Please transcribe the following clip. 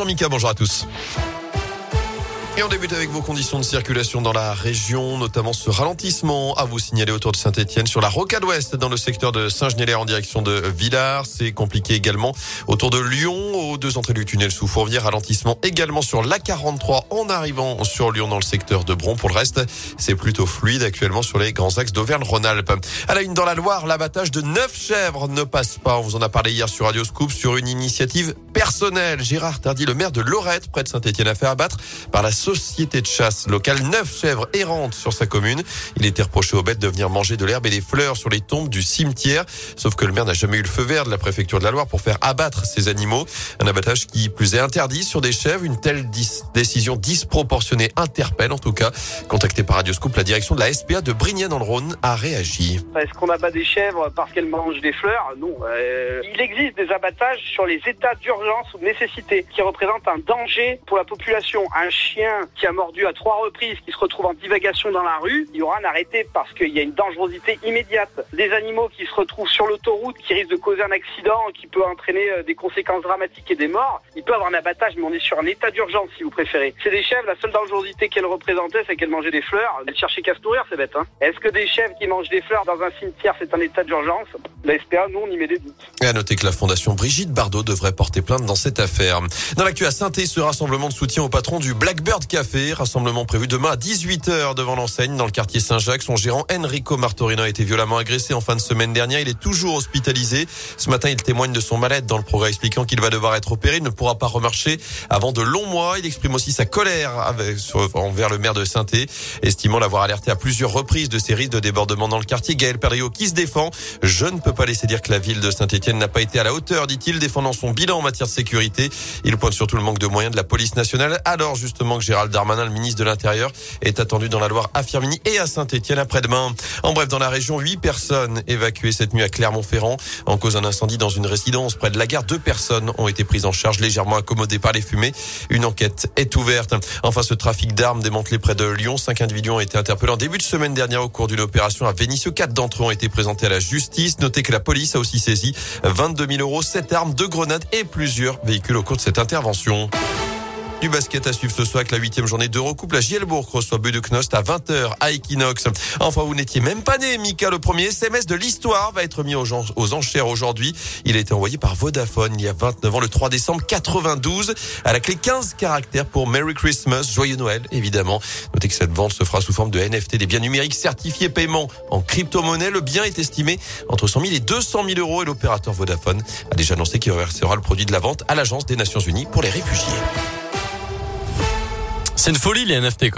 Jean-Mika, bonjour à tous. Et on débute avec vos conditions de circulation dans la région, notamment ce ralentissement à vous signaler autour de Saint-Etienne sur la rocade ouest dans le secteur de Saint-Genélaire en direction de Villars. C'est compliqué également autour de Lyon, aux deux entrées du tunnel sous Fourvière. Ralentissement également sur l'A43 en arrivant sur Lyon dans le secteur de Bron. Pour le reste, c'est plutôt fluide actuellement sur les grands axes d'Auvergne-Rhône-Alpes. À la une dans la Loire, l'abattage de neuf chèvres ne passe pas. On vous en a parlé hier sur Radio Scoop sur une initiative personnelle. Gérard Tardy, le maire de Lorette, près de Saint-Etienne, a fait abattre par la société de chasse locale neuf chèvres errantes sur sa commune. Il était reproché aux bêtes de venir manger de l'herbe et des fleurs sur les tombes du cimetière. Sauf que le maire n'a jamais eu le feu vert de la préfecture de la Loire pour faire abattre ces animaux. Un abattage qui plus est interdit sur des chèvres. Une telle décision disproportionnée interpelle en tout cas. Contacté par Radioscoop, la direction de la SPA de Brignais dans le Rhône a réagi. Est-ce qu'on abat des chèvres parce qu'elles mangent des fleurs? Non. Euh, il existe des abattages sur les états d'urgence ou de nécessité qui représentent un danger pour la population. Un chien qui a mordu à trois reprises, qui se retrouve en divagation dans la rue, il y aura un arrêté parce qu'il y a une dangerosité immédiate. Des animaux qui se retrouvent sur l'autoroute, qui risquent de causer un accident, qui peut entraîner euh, des conséquences dramatiques et des morts, il peut avoir un abattage, mais on est sur un état d'urgence si vous préférez. C'est des chèvres, la seule dangerosité qu'elles représentaient, c'est qu'elles mangeaient des fleurs. Elles cherchaient qu'à se nourrir, c'est bête. Hein Est-ce que des chèvres qui mangent des fleurs dans un cimetière, c'est un état d'urgence? La SPA, nous, on y met des doutes. Et à noter que la Fondation Brigitte Bardot devrait porter plainte dans cette affaire. Dans l'actu à saint ce rassemblement de soutien au patron du Blackbird Café. Rassemblement prévu demain à 18h devant l'enseigne dans le quartier Saint-Jacques. Son gérant Enrico Martorino a été violemment agressé en fin de semaine dernière. Il est toujours hospitalisé. Ce matin, il témoigne de son mal-être dans le progrès expliquant qu'il va devoir être opéré. Il ne pourra pas remarcher avant de longs mois. Il exprime aussi sa colère avec, envers le maire de saint estimant l'avoir alerté à plusieurs reprises de ces risques de débordement dans le quartier. Gaël Perriot qui se défend. Je ne peux pas laisser dire que la ville de Saint-Etienne n'a pas été à la hauteur, dit-il, défendant son bilan en matière de sécurité. Il pointe surtout le manque de moyens de la police nationale. Alors justement que Gérald Darmanin le ministre de l'Intérieur, est attendu dans la Loire à Firminy et à Saint-Etienne après-demain. En bref, dans la région, huit personnes évacuées cette nuit à Clermont-Ferrand en cause d'un incendie dans une résidence près de la gare. Deux personnes ont été prises en charge, légèrement accommodées par les fumées. Une enquête est ouverte. Enfin, ce trafic d'armes démantelé près de Lyon. Cinq individus ont été interpellés en début de semaine dernière au cours d'une opération à Vénissieux. Quatre d'entre eux ont été présentés à la justice. Notez que la police a aussi saisi 22 000 euros, sept armes, deux grenades et plusieurs véhicules au cours de cette intervention. Du basket à suivre ce soir avec la huitième journée d'Eurocoupe. La Gielbourg reçoit Knost à 20h à Equinox. Enfin, vous n'étiez même pas né, Mika. Le premier SMS de l'histoire va être mis aux, aux enchères aujourd'hui. Il a été envoyé par Vodafone il y a 29 ans, le 3 décembre 92. À la clé 15 caractères pour Merry Christmas, Joyeux Noël, évidemment. Notez que cette vente se fera sous forme de NFT, des biens numériques certifiés paiement en crypto-monnaie. Le bien est estimé entre 100 000 et 200 000 euros et l'opérateur Vodafone a déjà annoncé qu'il reversera le produit de la vente à l'Agence des Nations Unies pour les réfugiés. C'est une folie les NFT quoi.